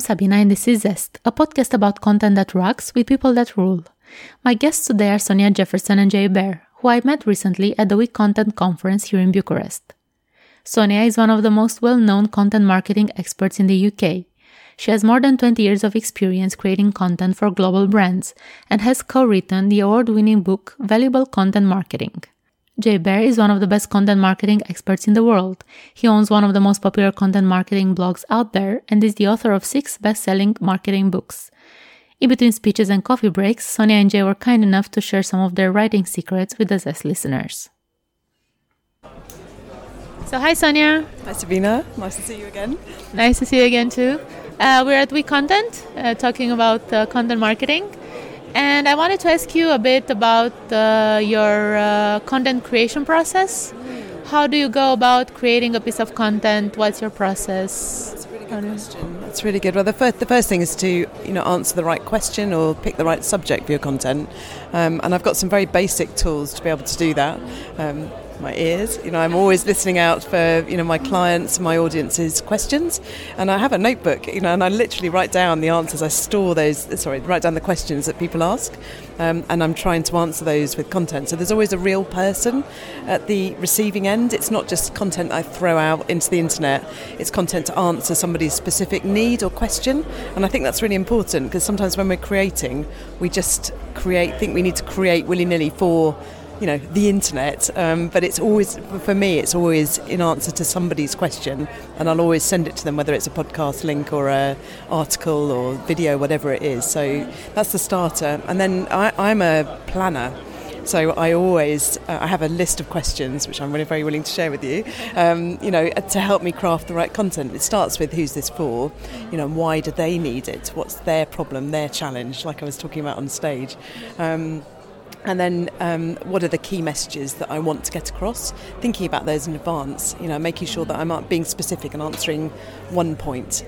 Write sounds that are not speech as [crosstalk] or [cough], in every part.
I'm Sabina and this is Zest, a podcast about content that rocks with people that rule. My guests today are Sonja Jefferson and Jay Baer, who I met recently at the We Content Conference here in Bucharest. Sonja is one of the most well known content marketing experts in the UK. She has more than 20 years of experience creating content for global brands and has co written the award winning book Valuable Content Marketing. Jay Baer is one of the best content marketing experts in the world. He owns one of the most popular content marketing blogs out there and is the author of six best selling marketing books. In between speeches and coffee breaks, Sonja and Jay were kind enough to share some of their writing secrets with the Zest listeners. So, hi Sonja. Hi Sabina. Nice to see you again. Nice to see you again too. Uh, we're at We Content, uh, talking about uh, content marketing. And I wanted to ask you a bit about uh, your uh, content creation process. How do you go about creating a piece of content? What's your process? That's a really good question. That's really good. Well, the first, the first thing is to you know answer the right question or pick the right subject for your content. Um, and I've got some very basic tools to be able to do that. Um, my ears. You know, I'm always listening out for you know my clients, my audience's questions, and I have a notebook. You know, and I literally write down the answers. I store those. Sorry, write down the questions that people ask, um, and I'm trying to answer those with content. So there's always a real person at the receiving end. It's not just content I throw out into the internet. It's content to answer somebody's specific need or question, and I think that's really important because sometimes when we're creating, we just create think we need to create willy nilly for you know the internet um, but it's always for me it's always in answer to somebody's question and I'll always send it to them whether it's a podcast link or a article or video whatever it is so that's the starter and then I, I'm a planner so I always uh, I have a list of questions which I'm really very willing to share with you. Um, you know, to help me craft the right content. It starts with who's this for, you know, why do they need it? What's their problem, their challenge? Like I was talking about on stage. Um, and then um, what are the key messages that I want to get across? Thinking about those in advance, you know, making sure that I'm being specific and answering one point,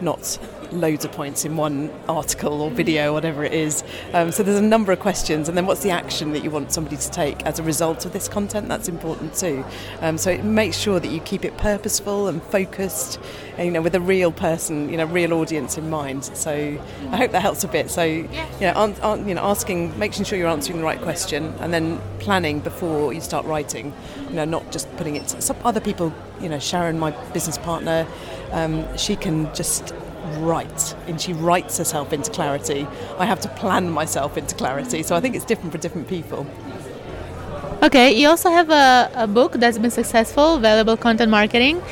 not loads of points in one article or video, whatever it is. Um, so there's a number of questions, and then what's the action that you want somebody to take as a result of this content? That's important too. Um, so makes sure that you keep it purposeful and focused, and, you know, with a real person, you know, real audience in mind. So I hope that helps a bit. So you know, you know, asking, making sure you're answering the right question, and then planning before you start writing. You know, not just putting it. Some other people, you know, Sharon, my business partner, um, she can just write and she writes herself into clarity. I have to plan myself into clarity. So I think it's different for different people. Okay, you also have a, a book that's been successful, Valuable Content Marketing.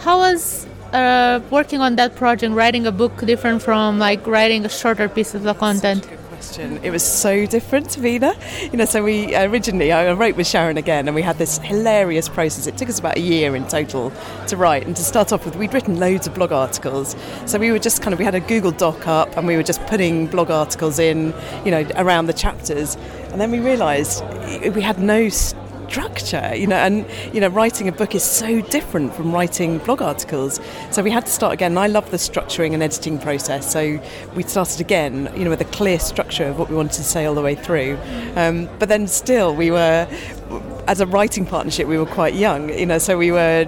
How was uh, working on that project, writing a book different from like writing a shorter piece of the content? Question. It was so different, to Vina. You know, so we originally I wrote with Sharon again, and we had this hilarious process. It took us about a year in total to write, and to start off with, we'd written loads of blog articles. So we were just kind of we had a Google Doc up, and we were just putting blog articles in, you know, around the chapters, and then we realised we had no structure, you know, and you know, writing a book is so different from writing blog articles. So we had to start again. I love the structuring and editing process, so we started again, you know, with a clear structure of what we wanted to say all the way through. Um, but then still, we were, as a writing partnership, we were quite young, you know, so we were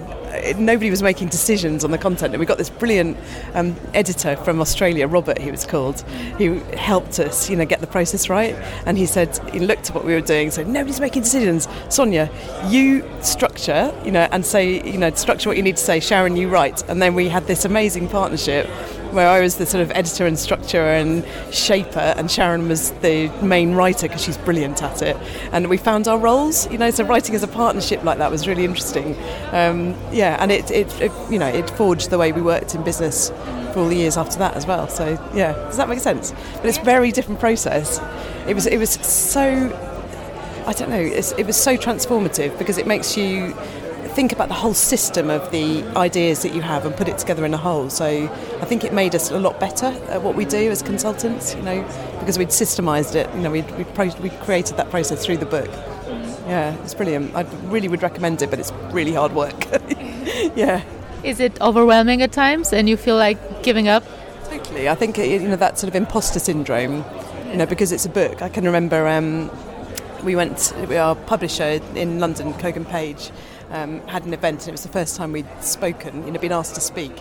nobody was making decisions on the content. And we got this brilliant um, editor from Australia, Robert, he was called, who helped us, you know, get the process right. And he said, he looked at what we were doing, said, nobody's making decisions. Sonja, you structure, you know, and say, you know, structure what you need to say. Sharon, you write. And then we had this amazing partnership where I was the sort of editor and structurer and shaper, and Sharon was the main writer because she's brilliant at it. And we found our roles, you know, so writing as a partnership like that was really interesting. Um, yeah, and it, it, it, you know, it forged the way we worked in business for all the years after that as well. So yeah, does that make sense? But it's a very different process. It was, it was so. I don't know. it was so transformative because it makes you think about the whole system of the ideas that you have and put it together in a whole. So I think it made us a lot better at what we do as consultants, you know, because we'd systemised it, you know, we'd, we'd, pro- we'd created that process through the book. Yeah, it's brilliant. I really would recommend it, but it's really hard work. [laughs] yeah. Is it overwhelming at times and you feel like giving up? Totally. I think, you know, that sort of imposter syndrome, you know, because it's a book. I can remember um, we went, our publisher in London, Kogan Page, um, had an event, and it was the first time we'd spoken, you know, been asked to speak.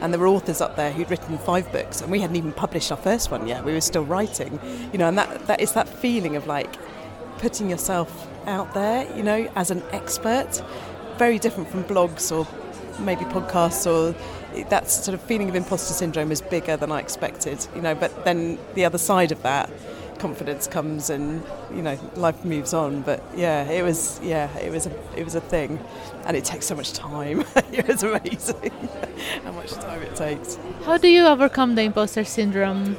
And there were authors up there who'd written five books, and we hadn't even published our first one yet. We were still writing, you know, and that, that is that feeling of like putting yourself out there, you know, as an expert. Very different from blogs or maybe podcasts or that sort of feeling of imposter syndrome is bigger than I expected, you know. But then the other side of that, confidence comes and you know life moves on. But yeah, it was yeah, it was a it was a thing, and it takes so much time. [laughs] it was amazing [laughs] how much time it takes. How do you overcome the imposter syndrome?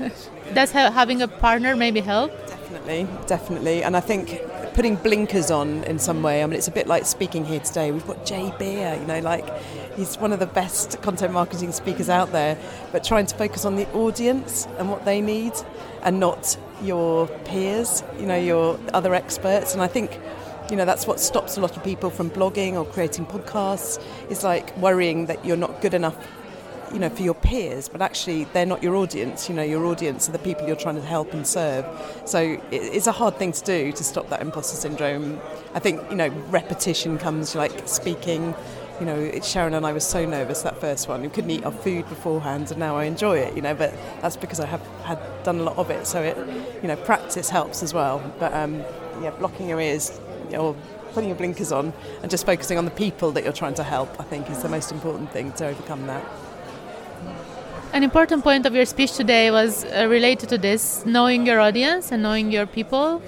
[laughs] Does having a partner maybe help? Definitely, definitely, and I think putting blinkers on in some way. I mean, it's a bit like speaking here today. We've got Jay Baer, you know, like he's one of the best content marketing speakers out there, but trying to focus on the audience and what they need and not your peers, you know, your other experts. And I think you know that's what stops a lot of people from blogging or creating podcasts is like worrying that you're not good enough you know, for your peers, but actually they're not your audience. You know, your audience are the people you're trying to help and serve. So it's a hard thing to do to stop that imposter syndrome. I think you know, repetition comes like speaking. You know, Sharon and I were so nervous that first one. We couldn't eat our food beforehand, and now I enjoy it. You know, but that's because I have had done a lot of it. So it, you know, practice helps as well. But um, yeah, blocking your ears or putting your blinkers on and just focusing on the people that you're trying to help, I think, is the most important thing to overcome that. An important point of your speech today was uh, related to this knowing your audience and knowing your people.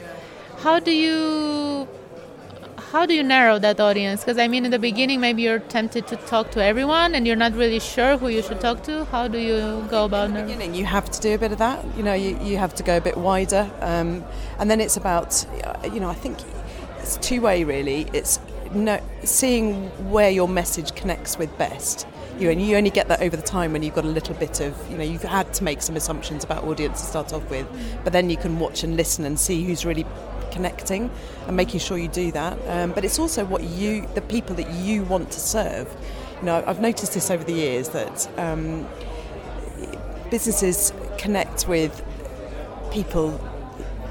How do you how do you narrow that audience? Because I mean, in the beginning, maybe you're tempted to talk to everyone, and you're not really sure who you should talk to. How do you go about it? beginning, you have to do a bit of that. You know, you, you have to go a bit wider, um, and then it's about, you know, I think it's two way really. It's no, seeing where your message connects with best you and you only get that over the time when you've got a little bit of you know you've had to make some assumptions about audience to start off with but then you can watch and listen and see who's really connecting and making sure you do that. Um, but it's also what you the people that you want to serve. You know I've noticed this over the years that um, businesses connect with people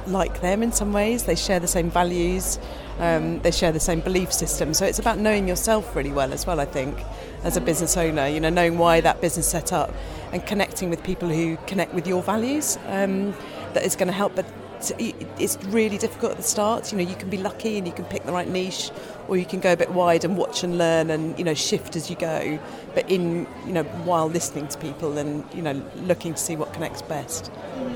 like them in some ways. They share the same values um, they share the same belief system. So it's about knowing yourself really well as well I think as a business owner, you know, knowing why that business set up and connecting with people who connect with your values um, that is going to help. But it's really difficult at the start. You know, you can be lucky and you can pick the right niche, or you can go a bit wide and watch and learn and you know shift as you go. But in you know while listening to people and you know looking to see what connects best.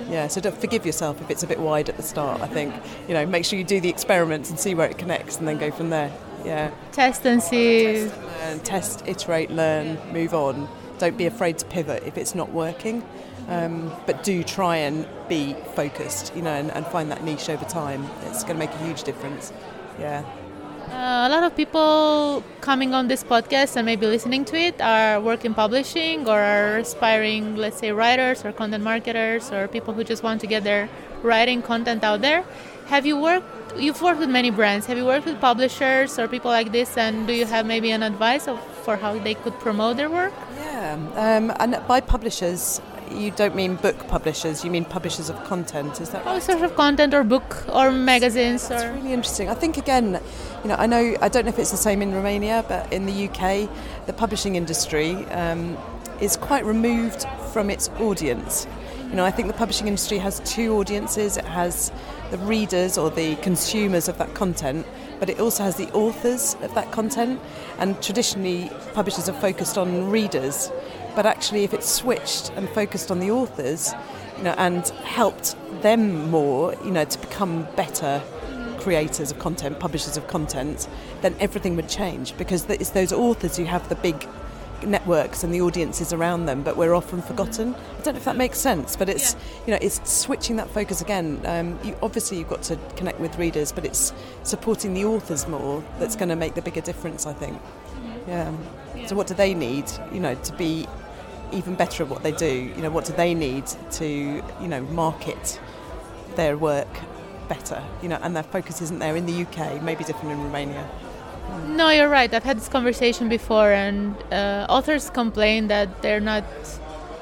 Yeah, so don't forgive yourself if it's a bit wide at the start. I think you know make sure you do the experiments and see where it connects, and then go from there. Yeah. Test and see. Test, and learn, test, iterate, learn, move on. Don't be afraid to pivot if it's not working. Um, but do try and be focused, you know, and, and find that niche over time. It's going to make a huge difference. Yeah. Uh, a lot of people coming on this podcast and maybe listening to it are working publishing or are aspiring, let's say, writers or content marketers or people who just want to get their writing content out there. Have you worked? You've worked with many brands. Have you worked with publishers or people like this? And do you have maybe an advice of, for how they could promote their work? Yeah, um, and by publishers, you don't mean book publishers. You mean publishers of content. Is that? Oh, right? sort of content or book or magazines. That's or... really interesting. I think again, you know, I know I don't know if it's the same in Romania, but in the UK, the publishing industry um, is quite removed from its audience. You know, I think the publishing industry has two audiences. It has the readers or the consumers of that content, but it also has the authors of that content. And traditionally, publishers are focused on readers, but actually, if it's switched and focused on the authors, you know, and helped them more, you know, to become better creators of content, publishers of content, then everything would change because it's those authors who have the big networks and the audiences around them, but we're often forgotten. I don't know if that makes sense, but it's yeah. you know it's switching that focus again. Um, you, obviously, you've got to connect with readers, but it's supporting the authors more that's going to make the bigger difference. I think. Mm-hmm. Yeah. yeah. So what do they need? You know, to be even better at what they do. You know, what do they need to you know market their work better? You know, and their focus isn't there in the UK. Maybe different in Romania. No, you're right. I've had this conversation before, and uh, authors complain that they're not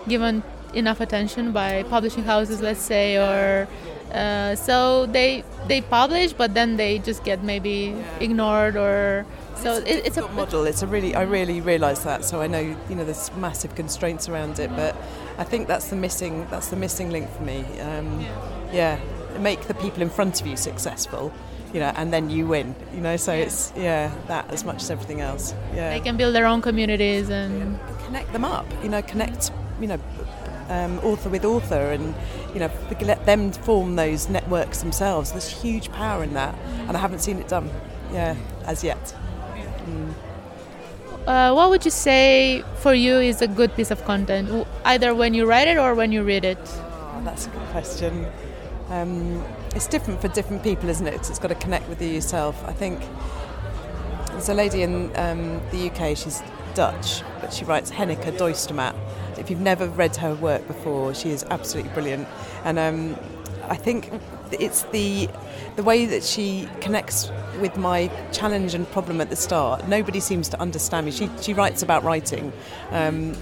given enough attention by publishing houses, let's say, or uh, so they they publish, but then they just get maybe ignored or So it's, it, it's a model. It's a really, I really realise that. So I know, you know, there's massive constraints around it, but I think that's the missing, that's the missing link for me. Um, yeah. yeah, make the people in front of you successful, you know, and then you win. You know, so yeah. it's yeah, that as much as everything else. Yeah, they can build their own communities and connect them up. You know, connect, you know, um, author with author, and you know, let them form those networks themselves. There's huge power in that, and I haven't seen it done, yeah, as yet. Mm. Uh, what would you say for you is a good piece of content, either when you write it or when you read it? Oh, that's a good question. Um, it's different for different people, isn't it? It's got to connect with you yourself. I think there's a lady in um, the UK. She's Dutch, but she writes Henneke Duistermaat. If you've never read her work before, she is absolutely brilliant. And um, I think it's the the way that she connects with my challenge and problem at the start. Nobody seems to understand me. She she writes about writing. Um,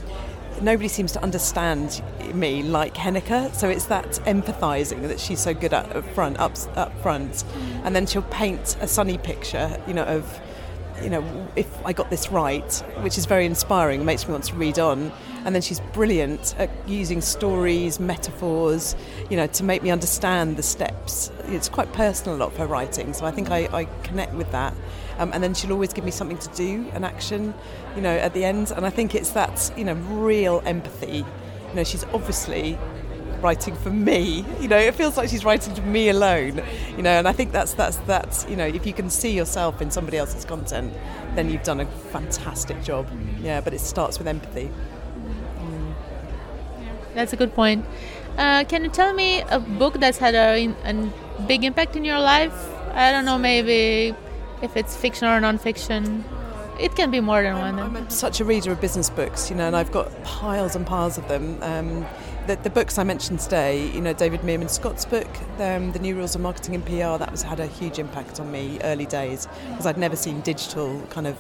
nobody seems to understand me like Henneke. So it's that empathising that she's so good at up front, up, up front, mm. and then she'll paint a sunny picture, you know, of you know, if I got this right, which is very inspiring, makes me want to read on. And then she's brilliant at using stories, metaphors, you know, to make me understand the steps. It's quite personal, a lot of her writing, so I think I, I connect with that. Um, and then she'll always give me something to do, an action, you know, at the end. And I think it's that, you know, real empathy. You know, she's obviously writing for me. You know, it feels like she's writing to me alone. You know, and I think that's that's that's you know, if you can see yourself in somebody else's content, then you've done a fantastic job. Yeah, but it starts with empathy. That's a good point. Uh, can you tell me a book that's had a, a big impact in your life? I don't know, maybe if it's fiction or non-fiction. It can be more than one. I'm, I'm such a reader of business books, you know, and I've got piles and piles of them. Um, the, the, books I mentioned today, you know, David Meerman Scott's book, um, The New Rules of Marketing and PR, that was had a huge impact on me early days because I'd never seen digital kind of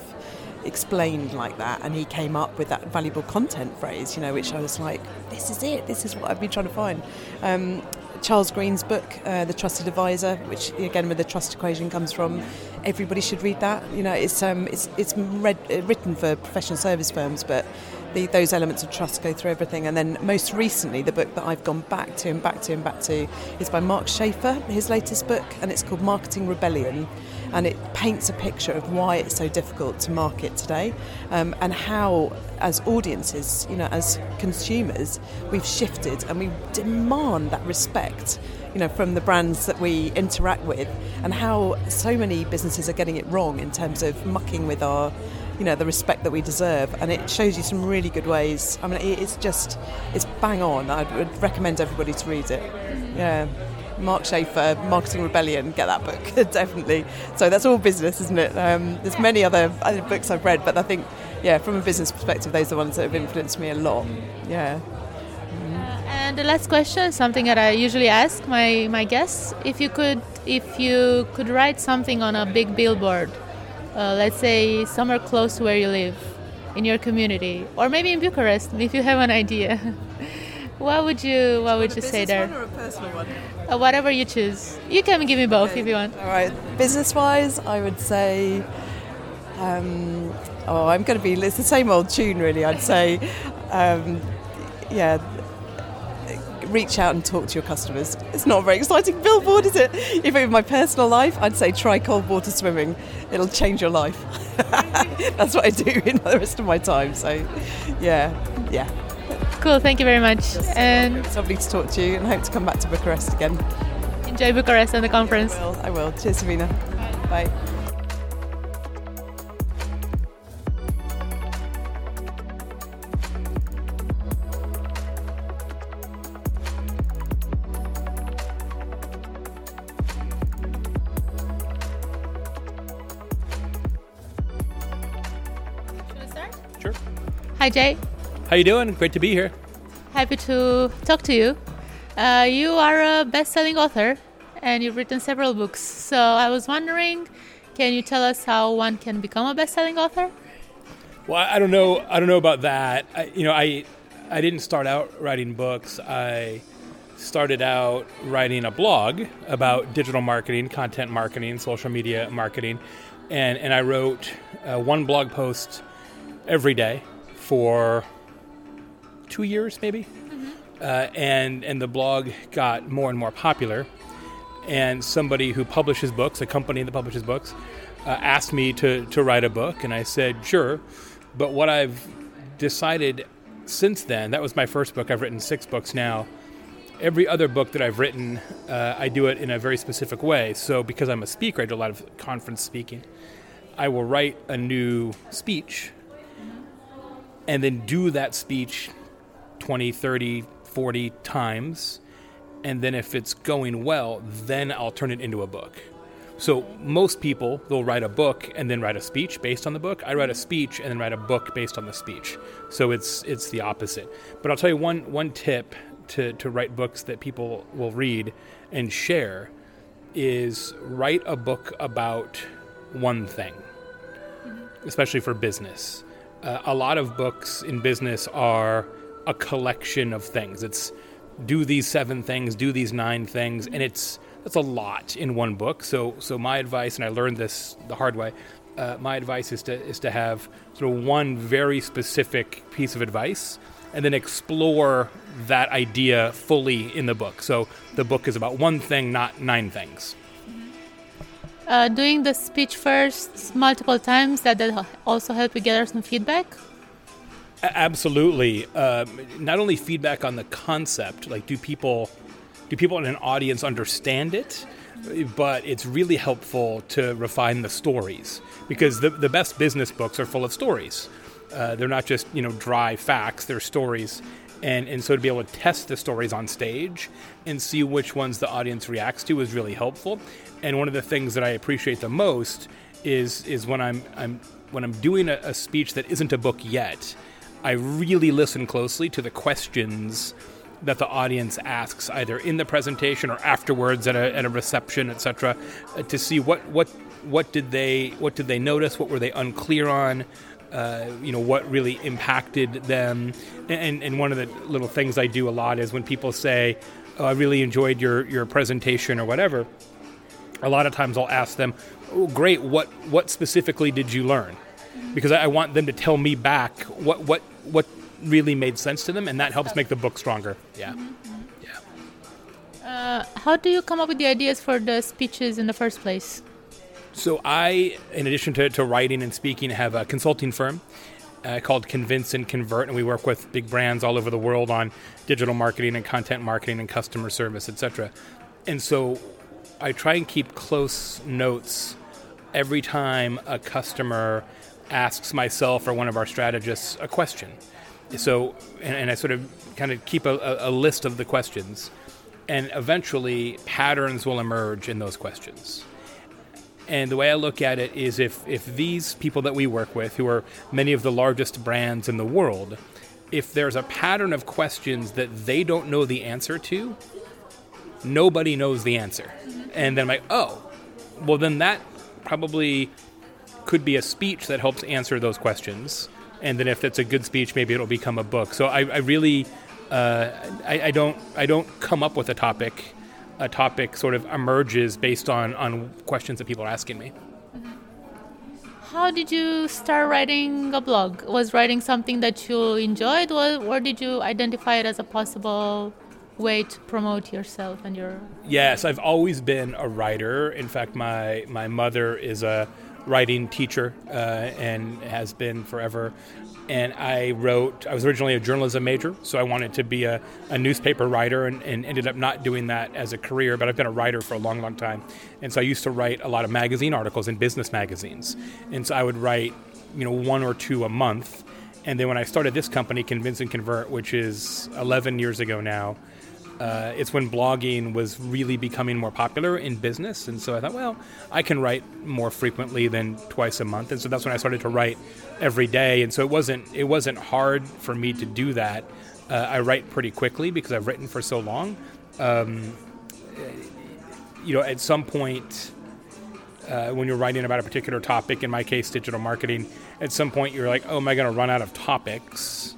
explained like that and he came up with that valuable content phrase you know which I was like this is it this is what I've been trying to find um, Charles Green's book uh, The Trusted Advisor which again where the trust equation comes from everybody should read that you know it's um, it's it's read, written for professional service firms but the, those elements of trust go through everything. And then most recently, the book that I've gone back to and back to and back to is by Mark Schaefer, his latest book, and it's called Marketing Rebellion. And it paints a picture of why it's so difficult to market today um, and how, as audiences, you know, as consumers, we've shifted and we demand that respect you know, from the brands that we interact with, and how so many businesses are getting it wrong in terms of mucking with our you know the respect that we deserve and it shows you some really good ways i mean it's just it's bang on i would recommend everybody to read it yeah Mark Schaefer, Marketing Rebellion, get that book, [laughs] definitely. So that's all business, isn't it? Um, there's many other, other books I've read, but I think, yeah, from a business perspective, those are the ones that have influenced me a lot. Yeah. And the last question, something that I usually ask my, my guests, if you could if you could write something on a big billboard, uh, let's say somewhere close to where you live in your community or maybe in bucharest [laughs] if you have an idea [laughs] what would you what would you say there? One or a personal one? Uh, whatever you choose. You can give me both okay. if you want. All right. Business wise i would say um, oh i'm going to be it's the same old tune really i'd say. [laughs] Um, yeah reach out and talk to your customers. It's not a very exciting billboard, is it? If it were my personal life, I'd say try cold water swimming. It'll change your life. [laughs] That's what I do in the rest of my time. So, yeah, yeah. Cool. Thank you very much. and it's lovely to talk to you, and hope to come back to Bucharest again. Enjoy Bucharest and the conference. I will. I will. Cheers, Sabina. Bye. Bye. Jay. How you doing? Great to be here. Happy to talk to you. Uh, you are a best-selling author, and you've written several books. So I was wondering, can you tell us how one can become a best-selling author? Well, I don't know. I don't know about that. I, you know, I I didn't start out writing books. I started out writing a blog about digital marketing, content marketing, social media marketing, and and I wrote uh, one blog post every day for two years, maybe. Uh, and and the blog got more and more popular. And somebody who publishes books, a company that publishes books, uh, asked me to to write a book, and I said sure. But what I've decided since then, that was my first book. I've written six books now. Every other book that I've written, uh, I do it in a very specific way. So because I'm a speaker, I do a lot of conference speaking. I will write a new speech and then do that speech 20, 30, 40 times. And then if it's going well, then I'll turn it into a book. So most people they'll write a book and then write a speech based on the book. I write a speech and then write a book based on the speech. So it's it's the opposite. But I'll tell you one one tip to, to write books that people will read and share is write a book about one thing, mm-hmm. especially for business. Uh, a lot of books in business are a collection of things. It's do these seven things, do these nine things, and it's that's a lot in one book. So, so my advice, and I learned this the hard way. Uh, my advice is to is to have sort of one very specific piece of advice, and then explore that idea fully in the book. So the book is about one thing, not nine things. Uh, doing the speech first multiple times that that also help you gather some feedback. Absolutely. Um, not only feedback on the concept, like do people do people in an audience understand it? But it's really helpful to refine the stories because the, the best business books are full of stories. Uh, they're not just you know dry facts; they're stories, and and so to be able to test the stories on stage and see which ones the audience reacts to is really helpful. And one of the things that I appreciate the most is is when I'm I'm when I'm doing a, a speech that isn't a book yet. I really listen closely to the questions that the audience asks either in the presentation or afterwards at a, at a reception, etc., uh, to see what, what, what, did they, what did they notice, what were they unclear on, uh, you know, what really impacted them. And, and one of the little things I do a lot is when people say, oh, I really enjoyed your, your presentation or whatever, a lot of times I'll ask them, oh, great, what, what specifically did you learn? Because I want them to tell me back what, what, what really made sense to them, and that helps make the book stronger. Yeah. Yeah. Uh, how do you come up with the ideas for the speeches in the first place? So, I, in addition to, to writing and speaking, have a consulting firm uh, called Convince and Convert, and we work with big brands all over the world on digital marketing and content marketing and customer service, etc. And so, I try and keep close notes every time a customer asks myself or one of our strategists a question so and, and, I sort of kind of keep a, a, list of the questions, and eventually patterns will emerge in those questions. And the way I look at it is if if these people that we work with, who are many of the largest brands in the world, if there's a pattern of questions that they don't know the answer to, nobody knows the answer. And then I'm like, oh, well then that probably could be a speech that helps answer those questions and then if it's a good speech, maybe it'll become a book. So I, I really, uh, I, I, don't, I don't come up with a topic. A topic sort of emerges based on on questions that people are asking me. How did you start writing a blog? Was writing something that you enjoyed, or, or did you identify it as a possible way to promote yourself and your? Yes, I've always been a writer. In fact, my my mother is a writing teacher uh, and has been forever. And I wrote, I was originally a journalism major, so I wanted to be a, a newspaper writer and, and, ended up not doing that as a career, but I've been a writer for a long, long time. And so I used to write a lot of magazine articles in business magazines. And so I would write, you know, one or two a month. And then when I started this company, Convince and Convert, which is 11 years ago now, uh, it's when blogging was really becoming more popular in business. And so I thought, well, I can write more frequently than twice a month. And so that's when I started to write every day. And so it wasn't it wasn't hard for me to do that. Uh, I write pretty quickly because I've written for so long. Um, you know, at some point. Uh, when you're writing about a particular topic, in my case, digital marketing, at some point you're like, oh, am I going to run out of topics?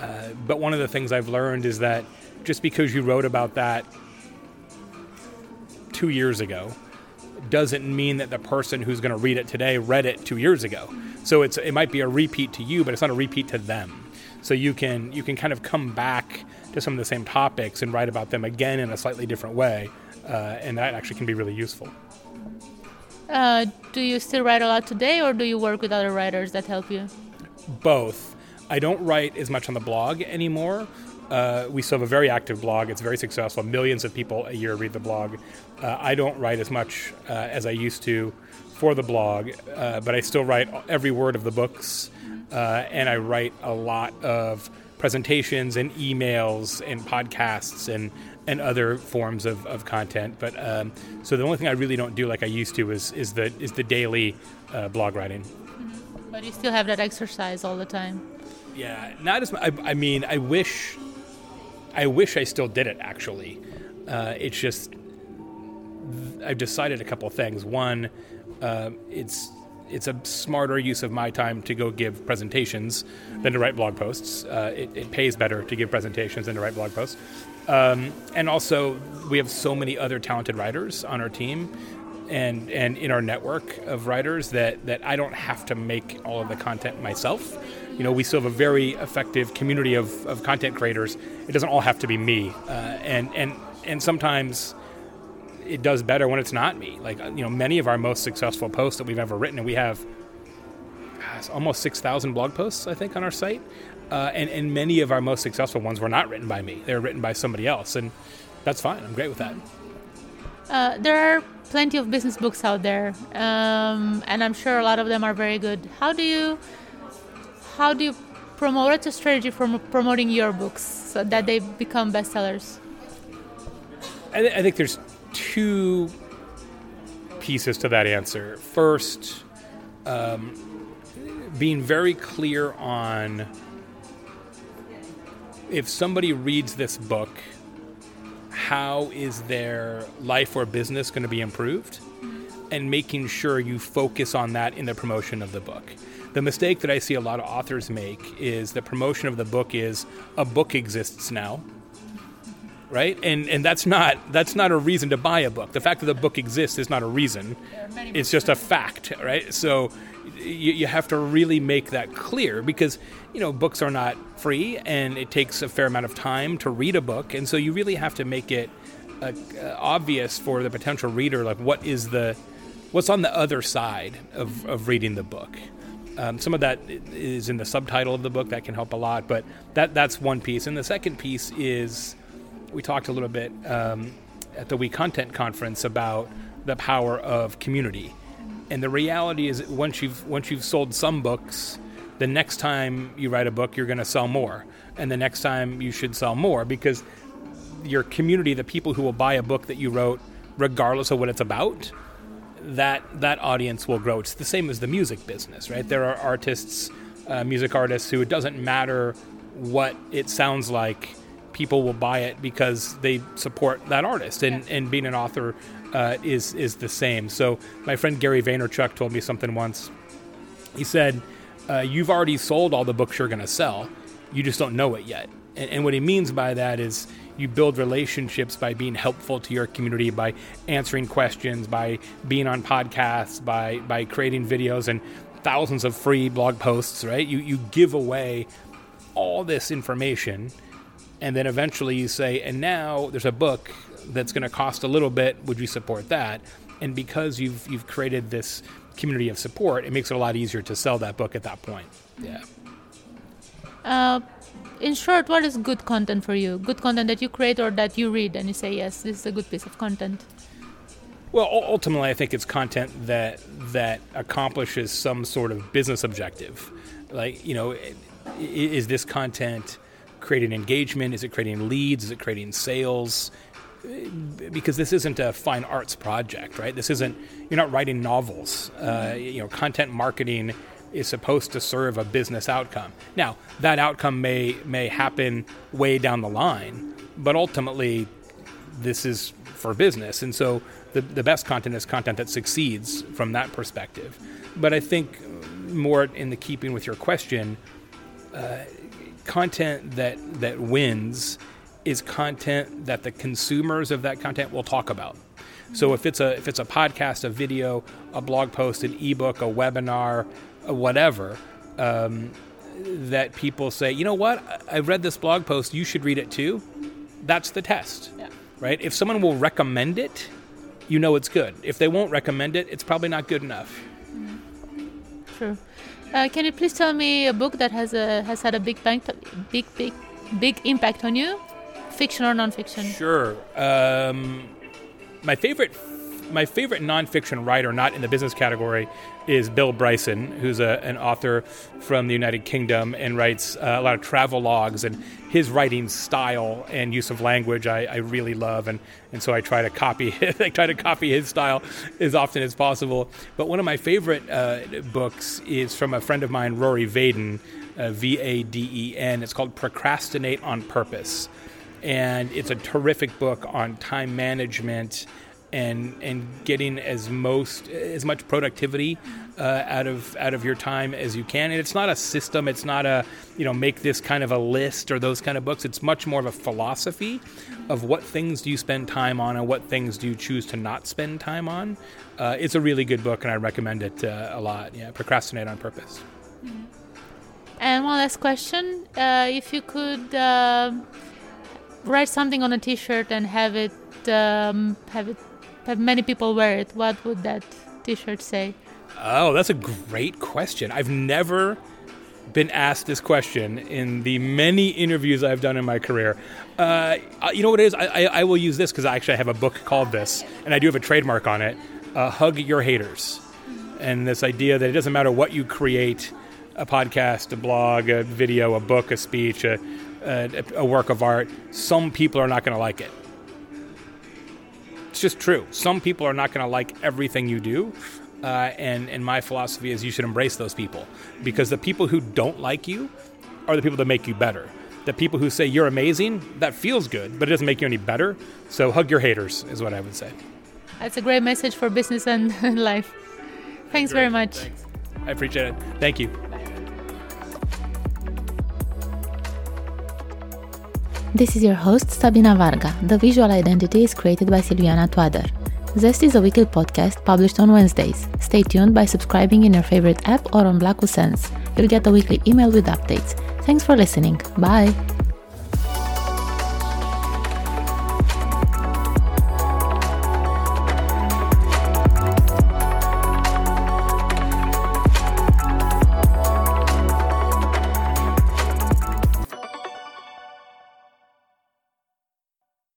Uh, but one of the things I've learned is that just because you wrote about that two years ago doesn't mean that the person who's going to read it today read it two years ago. So it's it might be a repeat to you, but it's not a repeat to them. So you can you can kind of come back to some of the same topics and write about them again in a slightly different way, uh, and that actually can be really useful. Uh, do you still write a lot today, or do you work with other writers that help you? Both. I don't write as much on the blog anymore. Uh, we still have a very active blog. It's very successful. Millions of people a year read the blog. Uh, I don't write as much uh, as I used to for the blog, uh, but I still write every word of the books, uh, and I write a lot of presentations and emails and podcasts and and other forms of, of content. But um, so the only thing I really don't do like I used to is is the is the daily uh, blog writing. Mm-hmm. But you still have that exercise all the time. Yeah, not as. I, I mean, I wish I wish I still did it. Actually, uh, it's just I've decided a couple things. One, uh, it's it's a smarter use of my time to go give presentations than to write blog posts. Uh, it, it, pays better to give presentations than to write blog posts. Um, and also, we have so many other talented writers on our team and and in our network of writers that that I don't have to make all of the content myself. You know, we still have a very effective community of, of content creators. It doesn't all have to be me, uh, and and and sometimes it does better when it's not me. Like you know, many of our most successful posts that we've ever written, and we have gosh, almost six thousand blog posts, I think, on our site. Uh, and, and many of our most successful ones were not written by me; they were written by somebody else, and that's fine. I'm great with that. Uh, there are plenty of business books out there, um, and I'm sure a lot of them are very good. How do you how do you promote a strategy for promoting your books so that they become bestsellers? I, th- I think there's two pieces to that answer. First, um, being very clear on if somebody reads this book, how is their life or business going to be improved? And making sure you focus on that in the promotion of the book. The mistake that I see a lot of authors make is the promotion of the book is a book exists now right? And and that's not that's not a reason to buy a book. The fact that the book exists is not a reason. It's just a fact, right? So you, you have to really make that clear because you know books are not free and it takes a fair amount of time to read a book, and so you really have to make it uh, obvious for the potential reader, like what is the what's on the other side of, of reading the book. Um, some of that is in the subtitle of the book that can help a lot, but that that's one piece. And the second piece is we talked a little bit um, at the We Content conference about the power of community, and the reality is once you've once you've sold some books, the next time you write a book, you're going to sell more, and the next time you should sell more because your community, the people who will buy a book that you wrote, regardless of what it's about, that that audience will grow. It's the same as the music business, right? There are artists, uh, music artists, who it doesn't matter what it sounds like people will buy it because they support that artist, and, yeah. and being an author uh, is is the same. So my friend Gary Vaynerchuk told me something once. He said, uh, "You've already sold all the books you're going to sell. You just don't know it yet." And, and what he means by that is you build relationships by being helpful to your community, by answering questions, by being on podcasts, by by creating videos and thousands of free blog posts. Right? You you give away all this information and then eventually you say, and now there's a book that's going to cost a little bit. Would you support that? And because you've you've created this community of support, it makes it a lot easier to sell that book at that point. Yeah. Uh, in short, what is good content for you? Good content that you create or that you read and you say, yes, this is a good piece of content. Well, ultimately, I think it's content that that accomplishes some sort of business objective. Like, you know, is this content creating engagement? Is it creating leads? Is it creating sales? Because this isn't a fine arts project, right? This isn't. You're not writing novels. Uh, you know, content marketing is supposed to serve a business outcome. Now, that outcome may may happen way down the line, but ultimately, this is for business, and so the the best content is content that succeeds from that perspective. But I think more in the keeping with your question. Uh, content that that wins is content that the consumers of that content will talk about. So if it's a if it's a podcast, a video, a blog post, an ebook, a webinar, whatever, um, that people say, you know what, I read this blog post, you should read it too. That's the test, Yeah. right? If someone will recommend it, you know it's good. If they won't recommend it, it's probably not good enough. True. Uh, can you please tell me a book that has a has had a big bang, big big big impact on you, fiction or nonfiction? Sure. Um, my favorite, my favorite nonfiction writer, not in the business category, is Bill Bryson, who's a, an author from the United Kingdom and writes uh, a lot of travel logs. And his writing style and use of language, I, I really love, and, and so I try to copy. [laughs] I try to copy his style as often as possible. But one of my favorite uh, books is from a friend of mine, Rory Vaden, uh, V A D E N. It's called Procrastinate on Purpose and it's a terrific book on time management and and getting as most as much productivity uh, out of out of your time as you can. And it's not a system. It's not a you know make this kind of a list or those kind of books. It's much more of a philosophy of what things do you spend time on and what things do you choose to not spend time on. Uh, it's a really good book, and I recommend it uh, a lot. Yeah, procrastinate on purpose. And one last question: uh, If you could uh, write something on a T-shirt and have it um, have it have many people wear it, what would that T-shirt say? Oh, that's a great question. I've never been asked this question in the many interviews I've done in my career. Uh, you know what it is? I, I, I will use this because I actually have a book called this, and I do have a trademark on it. Uh, Hug your haters, and this idea that it doesn't matter what you create a podcast, a blog, a video, a book, a speech, a, a, a work of art some people are not going to like it. It's just true. Some people are not going to like everything you do. Uh, and, and my philosophy is you should embrace those people because the people who don't like you are the people that make you better. The people who say you're amazing, that feels good, but it doesn't make you any better. So hug your haters, is what I would say. That's a great message for business and [laughs] life. Thanks very much. Thanks. I appreciate it. Thank you. This is your host, Sabina Varga. The visual identity is created by Silviana Toader. Zest is a weekly podcast published on Wednesdays. Stay tuned by subscribing in your favorite app or on Blacku Sense. You'll get a weekly email with updates. Thanks for listening. Bye.